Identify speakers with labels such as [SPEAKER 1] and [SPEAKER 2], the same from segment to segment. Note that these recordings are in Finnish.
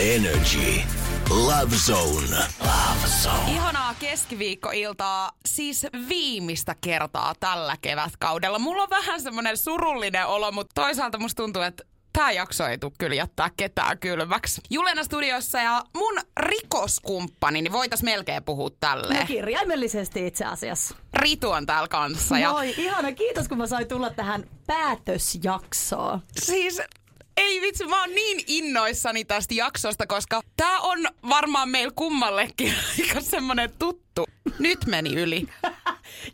[SPEAKER 1] Energy. Love Zone. Love Zone.
[SPEAKER 2] Ihanaa keskiviikkoiltaa, siis viimeistä kertaa tällä kevätkaudella. Mulla on vähän semmoinen surullinen olo, mutta toisaalta musta tuntuu, että Tämä jakso ei tule kyllä jättää ketään kylmäksi. Julena studiossa ja mun rikoskumppani, niin voitais melkein puhua tälleen.
[SPEAKER 3] No kirjaimellisesti itse asiassa.
[SPEAKER 2] Ritu on täällä kanssa. Ja
[SPEAKER 3] Moi, ihana. Kiitos kun mä sain tulla tähän päätösjaksoon.
[SPEAKER 2] siis ei vitsi, mä oon niin innoissani tästä jaksosta, koska tää on varmaan meillä kummallekin aika semmonen tuttu. Nyt meni yli.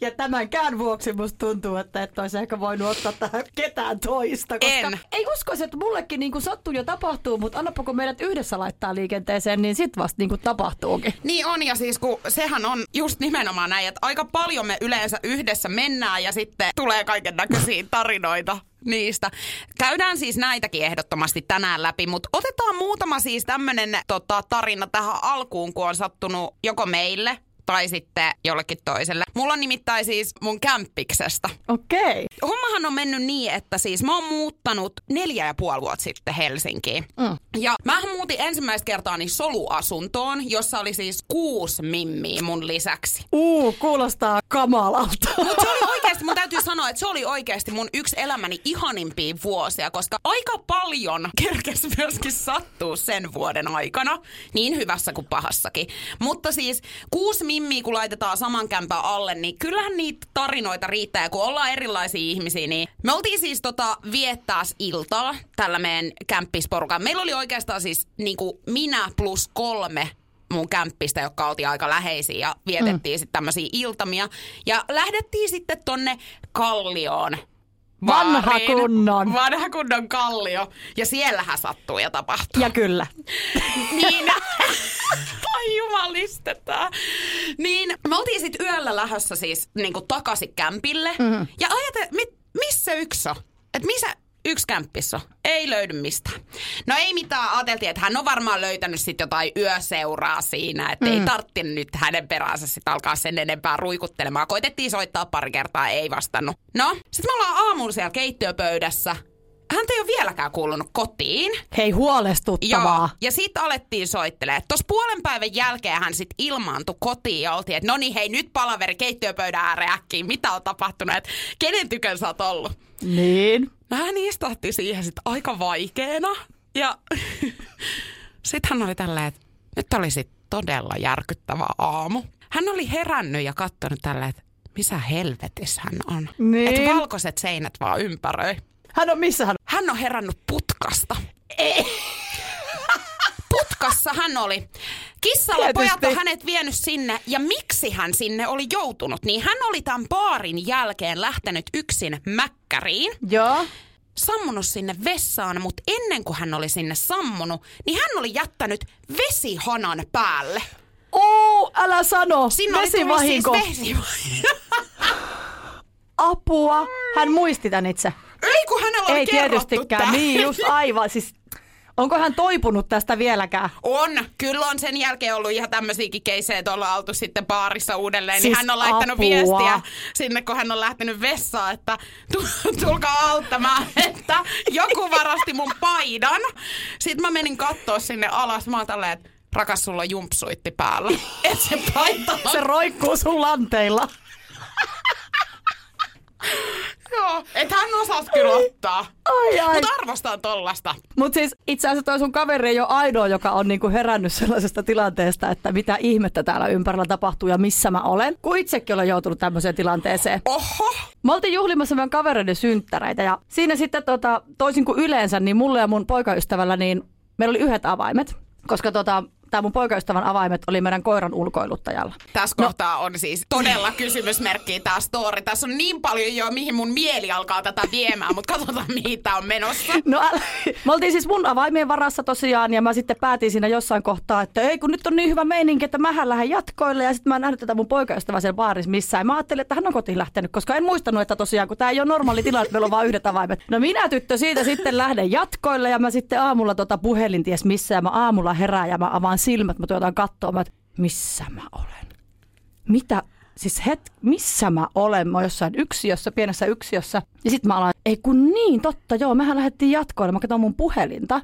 [SPEAKER 3] Ja tämänkään vuoksi musta tuntuu, että et olisi ehkä voinut ottaa tähän ketään toista. Koska
[SPEAKER 2] En.
[SPEAKER 3] Ei uskoisi, että mullekin niin sattuu ja tapahtuu, mutta annapa kun meidät yhdessä laittaa liikenteeseen, niin sit vasta niin tapahtuukin.
[SPEAKER 2] Niin on, ja siis kun sehän on just nimenomaan näin, että aika paljon me yleensä yhdessä mennään ja sitten tulee kaiken näköisiä tarinoita niistä. Käydään siis näitäkin ehdottomasti tänään läpi, mutta otetaan muutama siis tämmönen tota, tarina tähän alkuun, kun on sattunut joko meille tai sitten jollekin toiselle. Mulla on nimittäin siis mun kämppiksestä.
[SPEAKER 3] Okei. Okay.
[SPEAKER 2] Hommahan on mennyt niin, että siis mä oon muuttanut neljä ja puoli vuotta sitten Helsinkiin.
[SPEAKER 3] Mm.
[SPEAKER 2] Ja mä muutin ensimmäistä kertaa niin soluasuntoon, jossa oli siis kuusi mimmiä mun lisäksi.
[SPEAKER 3] Uu, kuulostaa kamalalta.
[SPEAKER 2] Mutta se oli oikeasti, mun täytyy sanoa, että se oli oikeasti mun yksi elämäni ihanimpia vuosia, koska aika paljon kerkes myöskin sattuu sen vuoden aikana, niin hyvässä kuin pahassakin. Mutta siis kuusi mimmiä, kun laitetaan saman kämpän alle, niin kyllähän niitä tarinoita riittää. Ja kun ollaan erilaisia ihmisiä, niin me oltiin siis tota viettää iltaa tällä meidän kämppisporukan. Meillä oli oikeastaan siis niin kuin minä plus kolme mun kämppistä, jotka oltiin aika läheisiä ja vietettiin mm. sitten tämmöisiä iltamia. Ja lähdettiin sitten tonne Kallioon.
[SPEAKER 3] Vanha
[SPEAKER 2] baariin.
[SPEAKER 3] kunnon.
[SPEAKER 2] Vanha kunnon Kallio. Ja siellähän sattuu ja tapahtuu.
[SPEAKER 3] Ja kyllä.
[SPEAKER 2] Niin, jumalistetaan. Niin, me oltiin sitten yöllä lähdössä siis niinku takaisin kämpille. Mm-hmm. Ja ajate, mit, missä yksi on? Et missä yksi kämppissä on? Ei löydy mistään. No ei mitään, ajateltiin, että hän on varmaan löytänyt sitten jotain yöseuraa siinä, että mm. ei tartti nyt hänen peräänsä sitten alkaa sen enempää ruikuttelemaan. Koitettiin soittaa pari kertaa, ei vastannut. No, sitten me ollaan aamulla siellä keittiöpöydässä. Häntä ei ole vieläkään kuulunut kotiin.
[SPEAKER 3] Hei, huolestuttavaa.
[SPEAKER 2] Joo, ja sitten alettiin soittelemaan. Tuossa puolen päivän jälkeen hän sitten ilmaantui kotiin ja oltiin, että no niin hei nyt palaveri keittiöpöydän ääreen äkkiin. Mitä on tapahtunut, että kenen tykön sä oot ollut?
[SPEAKER 3] Niin.
[SPEAKER 2] No hän istahti siihen sitten aika vaikeena. Ja sitten hän oli tälleen, että nyt oli sitten todella järkyttävä aamu. Hän oli herännyt ja katsonut tälleen, että missä helvetissä hän on.
[SPEAKER 3] Niin.
[SPEAKER 2] Että valkoiset seinät vaan ympäröi.
[SPEAKER 3] Hän on missä hän
[SPEAKER 2] Hän on herännyt putkasta. Putkassa hän oli. Kissalla pojat on hänet vienyt sinne ja miksi hän sinne oli joutunut, niin hän oli tämän baarin jälkeen lähtenyt yksin mäkkäriin.
[SPEAKER 3] Joo.
[SPEAKER 2] Sammunut sinne vessaan, mutta ennen kuin hän oli sinne sammunut, niin hän oli jättänyt vesihanan päälle.
[SPEAKER 3] Oo, älä sano.
[SPEAKER 2] Sinne oli tullut siis
[SPEAKER 3] Vesivahinko.
[SPEAKER 2] vesivahinko.
[SPEAKER 3] Apua. Hän muisti tän itse.
[SPEAKER 2] Ei kun hänellä oli
[SPEAKER 3] Ei tietystikään.
[SPEAKER 2] tää.
[SPEAKER 3] Niin, just aivan. Siis, onko hän toipunut tästä vieläkään?
[SPEAKER 2] On. Kyllä on sen jälkeen ollut ihan tämmöisiäkin keisejä, että ollaan oltu sitten baarissa uudelleen.
[SPEAKER 3] Siis
[SPEAKER 2] niin hän on laittanut
[SPEAKER 3] apua.
[SPEAKER 2] viestiä sinne, kun hän on lähtenyt vessaan, että tu- tulkaa auttamaan, että joku varasti mun paidan. Sitten mä menin kattoo sinne alas. Mä oon tälleen, että rakas sulla on jumpsuitti päällä. Et se paita on
[SPEAKER 3] Se roikkuu sun lanteilla.
[SPEAKER 2] Joo, et hän osasi kyllä ottaa.
[SPEAKER 3] Ai ai.
[SPEAKER 2] Mutta arvostan tollasta.
[SPEAKER 3] Mutta siis itse asiassa toi sun kaveri ei ole ainoa, joka on niinku herännyt sellaisesta tilanteesta, että mitä ihmettä täällä ympärillä tapahtuu ja missä mä olen. Kun itsekin olen joutunut tämmöiseen tilanteeseen.
[SPEAKER 2] Oho,
[SPEAKER 3] Me oltiin juhlimassa meidän kavereiden synttäreitä ja siinä sitten tota, toisin kuin yleensä, niin mulle ja mun poikaystävällä, niin meillä oli yhdet avaimet. Koska tota, tämä mun poikaystävän avaimet oli meidän koiran ulkoiluttajalla.
[SPEAKER 2] Tässä no. kohtaa on siis todella kysymysmerkki tämä story. Tässä on niin paljon jo, mihin mun mieli alkaa tätä viemään, mutta katsotaan mihin tämä on menossa.
[SPEAKER 3] No älä. Me oltiin siis mun avaimien varassa tosiaan ja mä sitten päätin siinä jossain kohtaa, että ei kun nyt on niin hyvä meininki, että mähän lähden jatkoille ja sitten mä en nähnyt tätä mun poikaystävää siellä baarissa missään. Mä ajattelin, että hän on kotiin lähtenyt, koska en muistanut, että tosiaan kun tämä ei ole normaali tilanne, että meillä on vain yhdet avaimet. No minä tyttö siitä sitten lähden jatkoille ja mä sitten aamulla tota puhelin ties missä ja mä aamulla herään ja mä avaan silmät, mä tuotan katsoa, mä, että missä mä olen? Mitä? Siis het, missä mä olen? Mä oon jossain yksiössä, pienessä yksiössä. Ja sitten mä aloin, ei kun niin, totta, joo, mehän lähdettiin jatkoille. Mä katson mun puhelinta.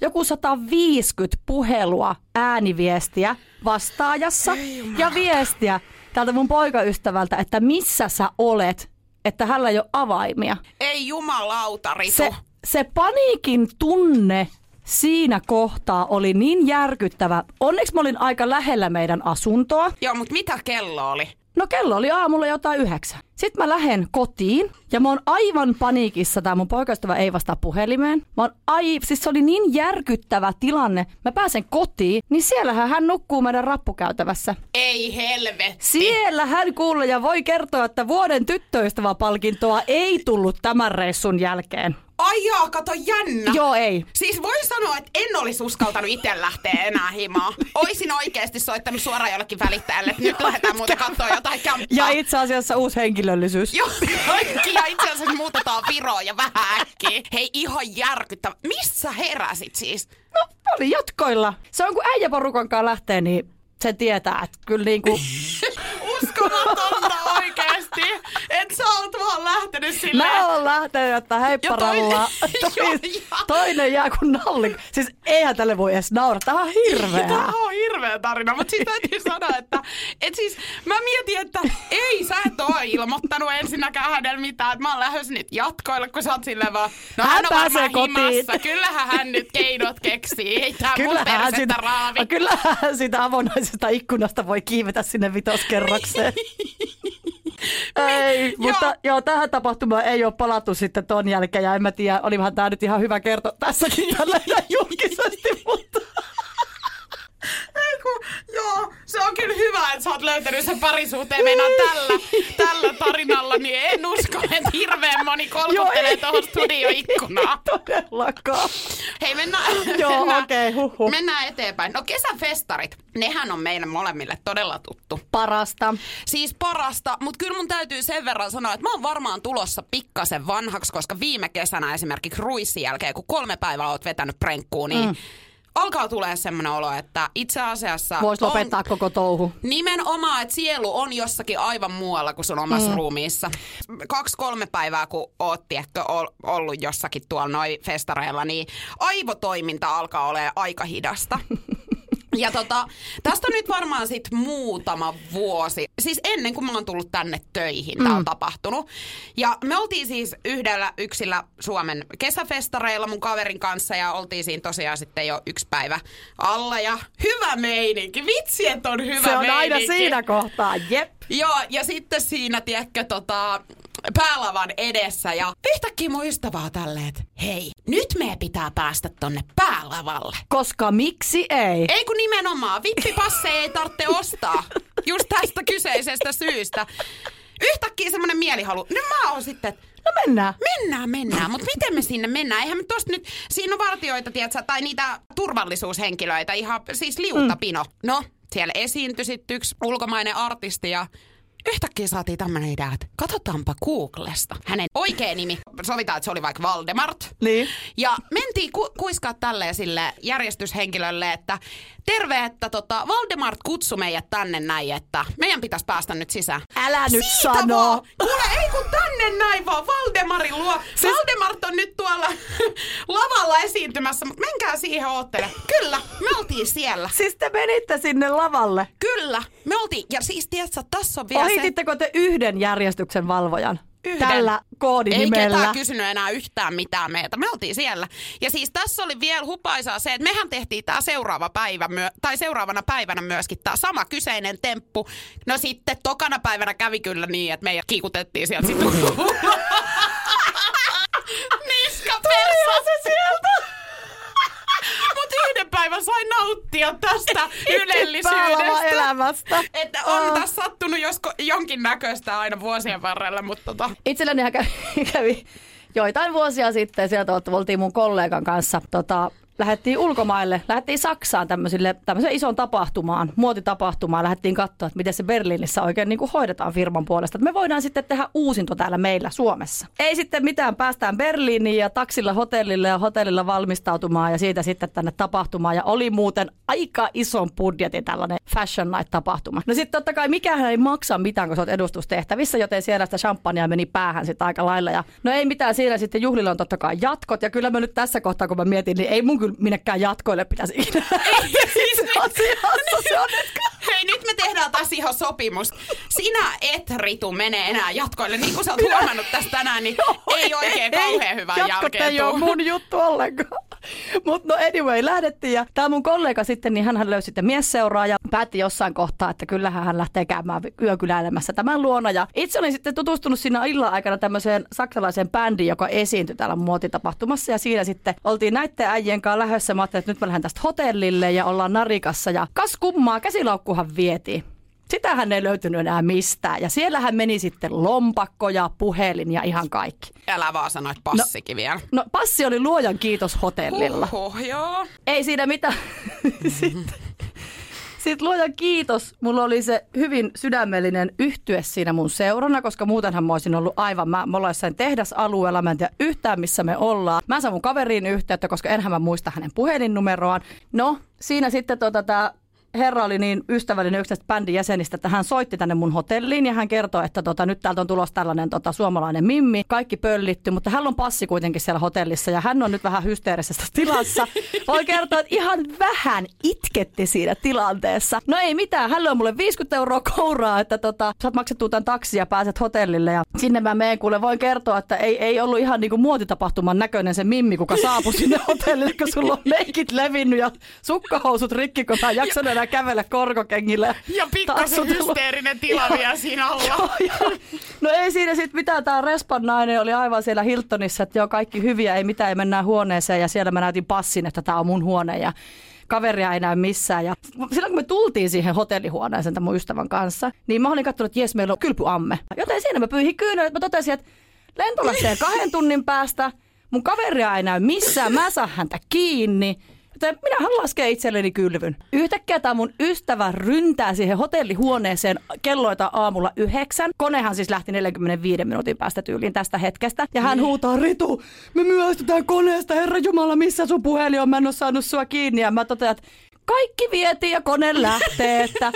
[SPEAKER 3] joku 150 puhelua ääniviestiä vastaajassa ja viestiä tältä mun poikaystävältä, että missä sä olet, että hänellä ei ole avaimia.
[SPEAKER 2] Ei jumalauta, Ritu.
[SPEAKER 3] Se, se paniikin tunne siinä kohtaa oli niin järkyttävä. Onneksi mä olin aika lähellä meidän asuntoa.
[SPEAKER 2] Joo, mutta mitä kello oli?
[SPEAKER 3] No kello oli aamulla jotain yhdeksän. Sitten mä lähden kotiin ja mä oon aivan paniikissa. Tämä mun poikaystävä ei vastaa puhelimeen. Mä oon ai, siis se oli niin järkyttävä tilanne. Mä pääsen kotiin, niin siellähän hän nukkuu meidän rappukäytävässä.
[SPEAKER 2] Ei helvetti.
[SPEAKER 3] Siellä hän kuulee ja voi kertoa, että vuoden tyttöystäväpalkintoa ei tullut tämän reissun jälkeen.
[SPEAKER 2] Ai jaa, kato jännä.
[SPEAKER 3] Joo, ei.
[SPEAKER 2] Siis voi sanoa, että en olisi uskaltanut itse lähteä enää himaan. Oisin oikeasti soittanut suoraan jollekin välittäjälle, että nyt lähdetään muuten katsoa jotain kämppää.
[SPEAKER 3] Ja itse asiassa uusi henkilöllisyys.
[SPEAKER 2] Joo, ja itse asiassa muutetaan Viroon ja vähän äkkiä. Hei, ihan järkyttävä. Missä heräsit siis?
[SPEAKER 3] No, oli jatkoilla. Se on kun äijäporukan kanssa lähtee, niin se tietää, että kyllä niin kuin...
[SPEAKER 2] Uskomatonta oikeesti. Et sä oot vaan lähtenyt silleen.
[SPEAKER 3] Mä oon lähtenyt, että heipparalla.
[SPEAKER 2] Ja toinen-
[SPEAKER 3] toinen jää kuin nalli. Siis eihän tälle voi edes nauraa. Tämä on hirveä.
[SPEAKER 2] Tämä on hirveä tarina, mutta siis täytyy sanoa, että et siis mä mietin, että ei sä et oo ilmoittanut ensinnäkään hänelle mitään, että mä oon lähdössä nyt jatkoille, kun sä oot silleen vaan, no hän,
[SPEAKER 3] Hän
[SPEAKER 2] on varmaan
[SPEAKER 3] kotiin.
[SPEAKER 2] himassa, kyllähän hän nyt keinot keksii, ei tää mun
[SPEAKER 3] Kyllähän
[SPEAKER 2] persettä
[SPEAKER 3] sitä,
[SPEAKER 2] raavi.
[SPEAKER 3] kyllähän sitä avonaisesta ikkunasta voi kiivetä sinne vitoskerrokseen. Ei, mutta joo, tähän tapahtumaan ei ole palattu sitten ton jälkeen ja en mä tiedä, olihan tämä nyt ihan hyvä kertoa tässäkin tällä julkisesti, mutta
[SPEAKER 2] kun, joo, se on kyllä hyvä, että sä oot löytänyt sen parisuhteen meinaan tällä, tällä tarinalla, niin en usko, että hirveän moni kolkuttelee tuohon studioikkunaan.
[SPEAKER 3] todellakaan.
[SPEAKER 2] Hei, mennään,
[SPEAKER 3] Joo,
[SPEAKER 2] mennään,
[SPEAKER 3] okei, huhhuh.
[SPEAKER 2] mennään eteenpäin. No kesäfestarit, nehän on meille molemmille todella tuttu.
[SPEAKER 3] Parasta.
[SPEAKER 2] Siis parasta, mutta kyllä mun täytyy sen verran sanoa, että mä oon varmaan tulossa pikkasen vanhaksi, koska viime kesänä esimerkiksi ruissin jälkeen, kun kolme päivää oot vetänyt prenkkuun, niin mm. Alkaa tulee semmoinen olo, että itse asiassa...
[SPEAKER 3] Voisi
[SPEAKER 2] on-
[SPEAKER 3] lopettaa koko touhu.
[SPEAKER 2] Nimenomaan, että sielu on jossakin aivan muualla kuin sun omassa mm. ruumiissa. Kaksi-kolme päivää, kun oot tiedätkö, ol- ollut jossakin tuolla noin festareilla, niin aivotoiminta alkaa olemaan aika hidasta. Ja tota, tästä on nyt varmaan sit muutama vuosi, siis ennen kuin mä oon tullut tänne töihin, tää on tapahtunut. Ja me oltiin siis yhdellä yksillä Suomen kesäfestareilla mun kaverin kanssa ja oltiin siinä tosiaan sitten jo yksi päivä alla ja hyvä meininki. Vitsi, että on hyvä
[SPEAKER 3] Se on
[SPEAKER 2] meininki.
[SPEAKER 3] aina siinä kohtaa, jep.
[SPEAKER 2] Joo, ja sitten siinä, tiedätkö, tota, päälavan edessä ja yhtäkkiä mun ystävä on tälleen, että hei, nyt meidän pitää päästä tonne päälavalle.
[SPEAKER 3] Koska miksi ei?
[SPEAKER 2] Ei kun nimenomaan, vippipasseja ei tarvitse ostaa. Just tästä kyseisestä syystä. Yhtäkkiä semmoinen mielihalu. Nyt mä oon sitten, että
[SPEAKER 3] No mennään.
[SPEAKER 2] mennään, mennään, mutta miten me sinne mennään? Eihän me tosta nyt, siinä on vartioita, tiedätkö, tai niitä turvallisuushenkilöitä, ihan siis liutapino. No, siellä esiintyi sitten yksi ulkomainen artisti ja yhtäkkiä saatiin tämmöinen idea, että katsotaanpa Googlesta. Hänen oikea nimi, sovitaan, että se oli vaikka Valdemart.
[SPEAKER 3] Niin.
[SPEAKER 2] Ja mentiin ku- kuiskaa tälleen sille järjestyshenkilölle, että terve, että tota, Valdemart kutsui meidät tänne näin, että meidän pitäisi päästä nyt sisään.
[SPEAKER 3] Älä nyt
[SPEAKER 2] Siitä
[SPEAKER 3] sano.
[SPEAKER 2] Vaan. Kuule, ei kun tänne näin vaan, Valdemarin luo. Siis... Valdemart on nyt tuolla lavalla esiintymässä, mutta menkää siihen oottele. Kyllä, me oltiin siellä.
[SPEAKER 3] Siis te menitte sinne lavalle.
[SPEAKER 2] Kyllä, me oltiin. Ja siis tiedätkö, tässä on vielä se...
[SPEAKER 3] Ohititteko te yhden järjestyksen valvojan?
[SPEAKER 2] Yhden.
[SPEAKER 3] Tällä
[SPEAKER 2] Ei
[SPEAKER 3] koodinimellä.
[SPEAKER 2] ketään kysynyt enää yhtään mitään meiltä. Me oltiin siellä. Ja siis tässä oli vielä hupaisaa se, että mehän tehtiin tämä seuraava päivä, myö- tai seuraavana päivänä myöskin tämä sama kyseinen temppu. No sitten tokana päivänä kävi kyllä niin, että meidät kiikutettiin sieltä sitten. Niska se sieltä! Mut yhden päivän nauttia tästä ylellisyydestä.
[SPEAKER 3] elämästä.
[SPEAKER 2] Että on
[SPEAKER 3] Aa.
[SPEAKER 2] tässä sattunut josko, jonkin näköistä aina vuosien varrella, mutta tota,
[SPEAKER 3] Itsellänihän kävi, kävi joitain vuosia sitten, sieltä oltiin mun kollegan kanssa, tota, lähdettiin ulkomaille, lähdettiin Saksaan tämmöisille, tämmöiseen ison tapahtumaan, muotitapahtumaan, lähdettiin katsoa, että miten se Berliinissä oikein niin kuin hoidetaan firman puolesta. Että me voidaan sitten tehdä uusinto täällä meillä Suomessa. Ei sitten mitään, päästään Berliiniin ja taksilla hotellille ja hotellilla valmistautumaan ja siitä sitten tänne tapahtumaan. Ja oli muuten aika ison budjetin tällainen Fashion Night-tapahtuma. No sitten totta kai mikään ei maksa mitään, kun sä oot edustustehtävissä, joten siellä sitä champagnea meni päähän sitten aika lailla. Ja no ei mitään, siinä sitten juhlilla on totta kai jatkot. Ja kyllä mä nyt tässä kohtaa, kun mä mietin, niin ei mun kyllä minnekään jatkoille pitäisi ikinä.
[SPEAKER 2] siis
[SPEAKER 3] se asiassa se on
[SPEAKER 2] Hei, nyt me tehdään taas ihan sopimus. Sinä et, Ritu, mene enää jatkoille. Niin kuin sä oot huomannut tästä tänään, niin ei oikein kauhean hyvää jälkeen
[SPEAKER 3] ei ole mun juttu ollenkaan. Mutta no anyway, lähdettiin ja tämä mun kollega sitten, niin hän löysi sitten miesseuraa ja päätti jossain kohtaa, että kyllähän hän lähtee käymään yökyläilemässä tämän luona. Ja itse olin sitten tutustunut siinä illan aikana tämmöiseen saksalaiseen bändiin, joka esiintyi täällä muotitapahtumassa ja siinä sitten oltiin näiden äijien kanssa lähdössä. Mä ajattelin, että nyt mä lähden tästä hotellille ja ollaan narikassa ja kas kummaa, käsilaukkuhan vietiin. Sitähän ei löytynyt enää mistään. Ja siellähän meni sitten lompakko ja puhelin ja ihan kaikki.
[SPEAKER 2] Älä vaan sanoit passikin no, vielä.
[SPEAKER 3] No passi oli luojan kiitos hotellilla.
[SPEAKER 2] Oho, joo.
[SPEAKER 3] Ei siinä mitään. sitten, sitten luojan kiitos. Mulla oli se hyvin sydämellinen yhtye siinä mun seurana, koska muutenhan mä olisin ollut aivan, mä, mä ollaan jossain tehdasalueella, mä en tiedä yhtään missä me ollaan. Mä saan mun kaveriin yhteyttä, koska enhän mä muista hänen puhelinnumeroaan. No, siinä sitten tota, tää herra oli niin ystävällinen yksi bändin jäsenistä, että hän soitti tänne mun hotelliin ja hän kertoi, että tota, nyt täältä on tulossa tällainen tota, suomalainen mimmi. Kaikki pöllitty, mutta hän on passi kuitenkin siellä hotellissa ja hän on nyt vähän hysteerisessä tilassa. Voi kertoa, että ihan vähän itketti siinä tilanteessa. No ei mitään, hän löi mulle 50 euroa kouraa, että tota, saat maksettua tämän taksi ja pääset hotellille ja sinne mä meen kuule. Voin kertoa, että ei, ei ollut ihan niinku muotitapahtuman näköinen se mimmi, kuka saapui sinne hotellille, kun sulla on leikit levinnyt ja sukkahousut rikki, kun mä en kävellä korkokengillä.
[SPEAKER 2] Ja pikkasen hysteerinen tila vielä siinä alla.
[SPEAKER 3] Joo, joo. No ei siinä sitten mitään. Tämä Respan nainen oli aivan siellä Hiltonissa, että joo kaikki hyviä, ei mitään, ei mennään huoneeseen ja siellä mä näytin passin, että tämä on mun huone ja kaveria ei näy missään. Ja silloin kun me tultiin siihen hotellihuoneeseen tämän mun ystävän kanssa, niin mä olin katsonut, että jes, meillä on kylpyamme. Joten siinä mä pyyhin kyynel, että mä totesin, että lento lähtee kahden tunnin päästä, mun kaveria ei näy missään, mä saan häntä kiinni. Joten minähän lasken itselleni kylvyn. Yhtäkkiä tämä mun ystävä ryntää siihen hotellihuoneeseen kelloita aamulla yhdeksän. Konehan siis lähti 45 minuutin päästä tyyliin tästä hetkestä. Ja hän huutaa, Ritu, me myöhästytään koneesta, herra Jumala, missä sun puhelin on, mä en ole saanut sua kiinni. Ja mä totean, että kaikki vietiin ja kone lähtee, että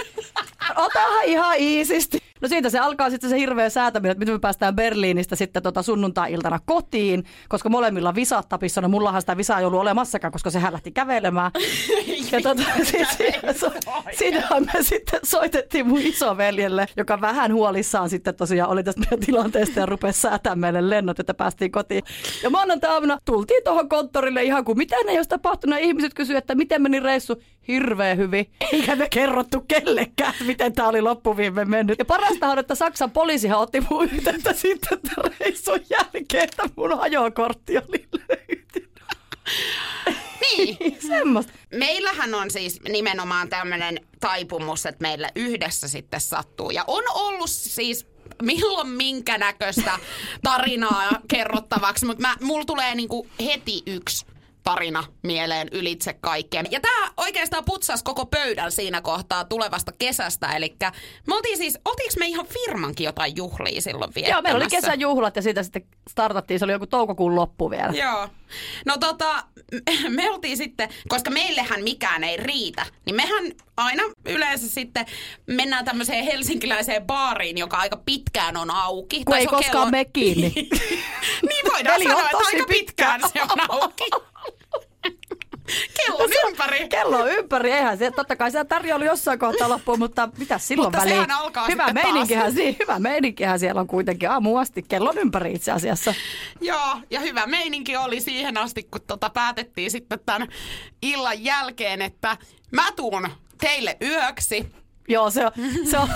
[SPEAKER 3] otahan ihan iisisti. No siitä se alkaa sitten se hirveä säätäminen, että miten me päästään Berliinistä sitten tota sunnuntai-iltana kotiin, koska molemmilla visat tapissa, no mullahan sitä visaa ei ollut olemassakaan, koska sehän lähti kävelemään. ja tota, sit, so, siinähän me sitten soitettiin mun isoveljelle, joka vähän huolissaan sitten tosiaan oli tästä meidän tilanteesta ja rupesi säätämään meille lennot, että päästiin kotiin. Ja maanantai-aamuna tultiin tuohon konttorille ihan kuin mitään ei olisi tapahtunut. Ja ihmiset kysyivät, että miten meni reissu. Hirveän hyvin. Eikä me kerrottu kellekään, miten tämä oli loppuviime mennyt. Ja on, että Saksan poliisihan otti mun yhteyttä sitten tämän reissun jälkeen, että mun ajokortti oli löytynyt.
[SPEAKER 2] Niin.
[SPEAKER 3] Semmosta.
[SPEAKER 2] Meillähän on siis nimenomaan tämmöinen taipumus, että meillä yhdessä sitten sattuu. Ja on ollut siis milloin minkä näköistä tarinaa kerrottavaksi, mutta mä, mulla tulee niinku heti yksi tarina mieleen ylitse kaikkeen. Ja tämä oikeastaan putsasi koko pöydän siinä kohtaa tulevasta kesästä. Eli me oltiin siis, oltiinko me ihan firmankin jotain juhlia silloin viettämässä?
[SPEAKER 3] Joo, meillä oli kesäjuhlat ja siitä sitten startattiin, se oli joku toukokuun loppu vielä.
[SPEAKER 2] Joo. No tota, me oltiin sitten, koska meillehän mikään ei riitä, niin mehän aina yleensä sitten mennään tämmöiseen helsinkiläiseen baariin, joka aika pitkään on auki.
[SPEAKER 3] Kun
[SPEAKER 2] Tai
[SPEAKER 3] ei koskaan
[SPEAKER 2] kello-
[SPEAKER 3] mene kiinni.
[SPEAKER 2] niin voidaan
[SPEAKER 3] Eli
[SPEAKER 2] sanoa, että aika pitkään
[SPEAKER 3] pitkä.
[SPEAKER 2] se on auki. Kello on ympäri.
[SPEAKER 3] Kello on ympäri, eihän se, totta kai se tarjoulu jossain kohtaa loppuu, mutta mitä silloin
[SPEAKER 2] Mutta
[SPEAKER 3] väliin?
[SPEAKER 2] sehän alkaa
[SPEAKER 3] hyvä meininkihän, si- hyvä meininkihän siellä on kuitenkin aamu asti, kellon ympäri itse asiassa.
[SPEAKER 2] Joo, ja hyvä meininki oli siihen asti, kun tota päätettiin sitten tämän illan jälkeen, että mä tuun teille yöksi.
[SPEAKER 3] Joo, se on, se on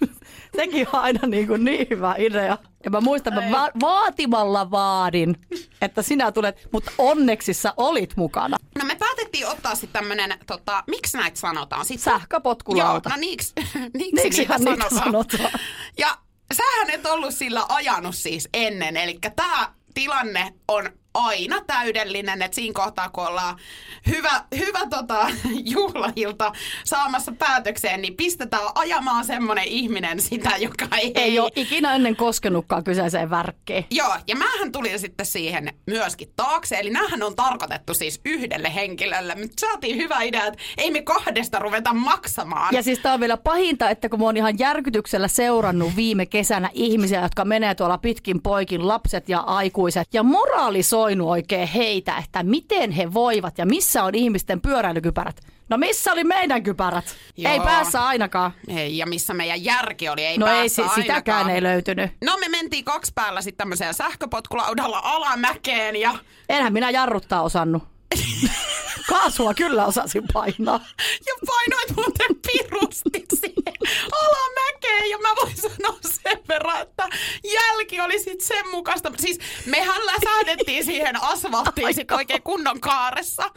[SPEAKER 3] sekin on aina niin, kuin niin hyvä idea. Ja mä muistan, mä va- vaatimalla vaadin, että sinä tulet, mutta onneksi sä olit mukana.
[SPEAKER 2] No me päätettiin ottaa sitten tämmönen, tota, miksi näitä sanotaan? Sit
[SPEAKER 3] Sähköpotkulauta.
[SPEAKER 2] Joo, no niiksi, niiksi niitä
[SPEAKER 3] niitä
[SPEAKER 2] sanotaan.
[SPEAKER 3] sanotaan.
[SPEAKER 2] Ja sähän et ollut sillä ajanut siis ennen, eli tämä tilanne on aina täydellinen, että siinä kohtaa kun ollaan hyvä, hyvä tota, juhlailta saamassa päätökseen, niin pistetään ajamaan semmonen ihminen sitä, joka ei...
[SPEAKER 3] Ei ole ikinä ennen koskenutkaan kyseiseen värkkiin.
[SPEAKER 2] Joo, ja mähän tulin sitten siihen myöskin taakse, eli näähän on tarkoitettu siis yhdelle henkilölle, mutta saatiin hyvä idea, että ei me kahdesta ruveta maksamaan.
[SPEAKER 3] Ja siis tää on vielä pahinta, että kun mä oon ihan järkytyksellä seurannut viime kesänä ihmisiä, jotka menee tuolla pitkin poikin, lapset ja aikuiset, ja moralisoivat voinut oikein heitä, että miten he voivat ja missä on ihmisten pyöräilykypärät. No missä oli meidän kypärät?
[SPEAKER 2] Joo.
[SPEAKER 3] Ei päässä ainakaan.
[SPEAKER 2] Ei, ja missä meidän järki oli, ei
[SPEAKER 3] No ei,
[SPEAKER 2] päässä
[SPEAKER 3] si- sitäkään
[SPEAKER 2] ainakaan.
[SPEAKER 3] ei löytynyt.
[SPEAKER 2] No me mentiin kaksi päällä sitten tämmöiseen sähköpotkulaudalla alamäkeen ja,
[SPEAKER 3] Enhän minä jarruttaa osannut. Kaasua kyllä osasin painaa.
[SPEAKER 2] ja painoit muuten pirusti siihen alamäkeen. Ja mä voin sanoa sen verran, että jälki oli sitten sen mukaista. Siis mehän läsähdettiin siihen asfalttiin sit oikein kunnon kaaressa.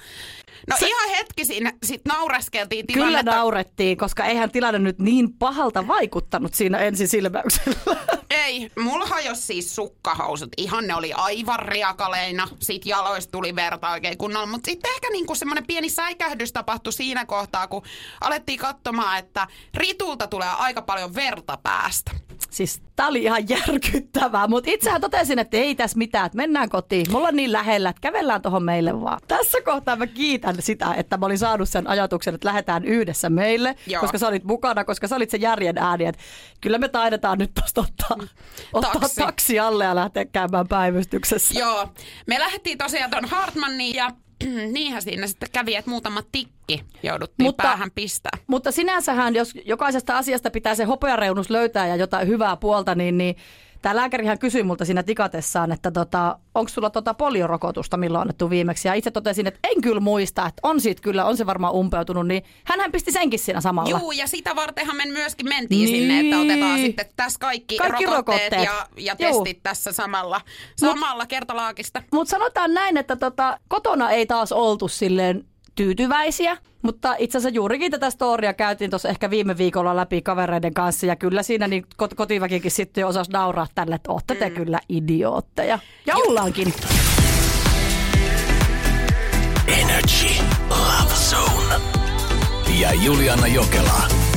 [SPEAKER 2] No se... ihan hetki siinä sitten naureskeltiin
[SPEAKER 3] Kyllä
[SPEAKER 2] tilannetta.
[SPEAKER 3] naurettiin, koska eihän tilanne nyt niin pahalta vaikuttanut siinä ensisilmäyksellä.
[SPEAKER 2] Ei, mulla hajosi siis sukkahousut. Ihan ne oli aivan riakaleina. Siitä jaloista tuli verta oikein kunnolla. Mutta sitten ehkä niinku semmoinen pieni säikähdys tapahtui siinä kohtaa, kun alettiin katsomaan, että Ritulta tulee aika paljon verta päästä.
[SPEAKER 3] Siis tää oli ihan järkyttävää, mutta itsehän totesin, että ei tässä mitään, että mennään kotiin. Mulla on niin lähellä, että kävellään tuohon meille vaan. Tässä kohtaa mä kiitän sitä, että mä olin saanut sen ajatuksen, että lähdetään yhdessä meille,
[SPEAKER 2] Joo.
[SPEAKER 3] koska sä olit mukana, koska sä olit se järjen ääni, että kyllä me taidetaan nyt tosta ottaa, ottaa
[SPEAKER 2] Taksi.
[SPEAKER 3] taksi alle ja lähteä käymään päivystyksessä.
[SPEAKER 2] Joo, me lähdettiin tosiaan ton Hartmanniin ja niinhän siinä sitten kävi, että muutama tikki jouduttiin
[SPEAKER 3] Mutta-
[SPEAKER 2] päähän pistää.
[SPEAKER 3] Mutta sinänsähän, jos jokaisesta asiasta pitää se hopeareunus löytää ja jotain hyvää puolta, niin, niin tämä lääkärihän kysyi multa siinä tikatessaan, että tota, onko sulla tota poliorokotusta, milloin annettu viimeksi. Ja itse totesin, että en kyllä muista, että on siitä kyllä, on se varmaan umpeutunut, niin hänhän pisti senkin siinä samalla.
[SPEAKER 2] Juu, ja sitä vartenhan me myöskin mentiin
[SPEAKER 3] Niin.
[SPEAKER 2] sinne, että otetaan sitten tässä kaikki,
[SPEAKER 3] Kaikki
[SPEAKER 2] rokotteet,
[SPEAKER 3] rokotteet.
[SPEAKER 2] ja, ja
[SPEAKER 3] Juu.
[SPEAKER 2] testit tässä samalla, samalla kertalaakista.
[SPEAKER 3] Mutta sanotaan näin, että tota, kotona ei taas oltu silleen tyytyväisiä, mutta itse asiassa juurikin tätä storia käytiin tuossa ehkä viime viikolla läpi kavereiden kanssa ja kyllä siinä niin kot- kotiväkikin sitten jo osasi nauraa tälle, että ootte te kyllä idiootteja. Ja ollaankin.
[SPEAKER 1] Energy Love Zone. Ja Juliana Jokela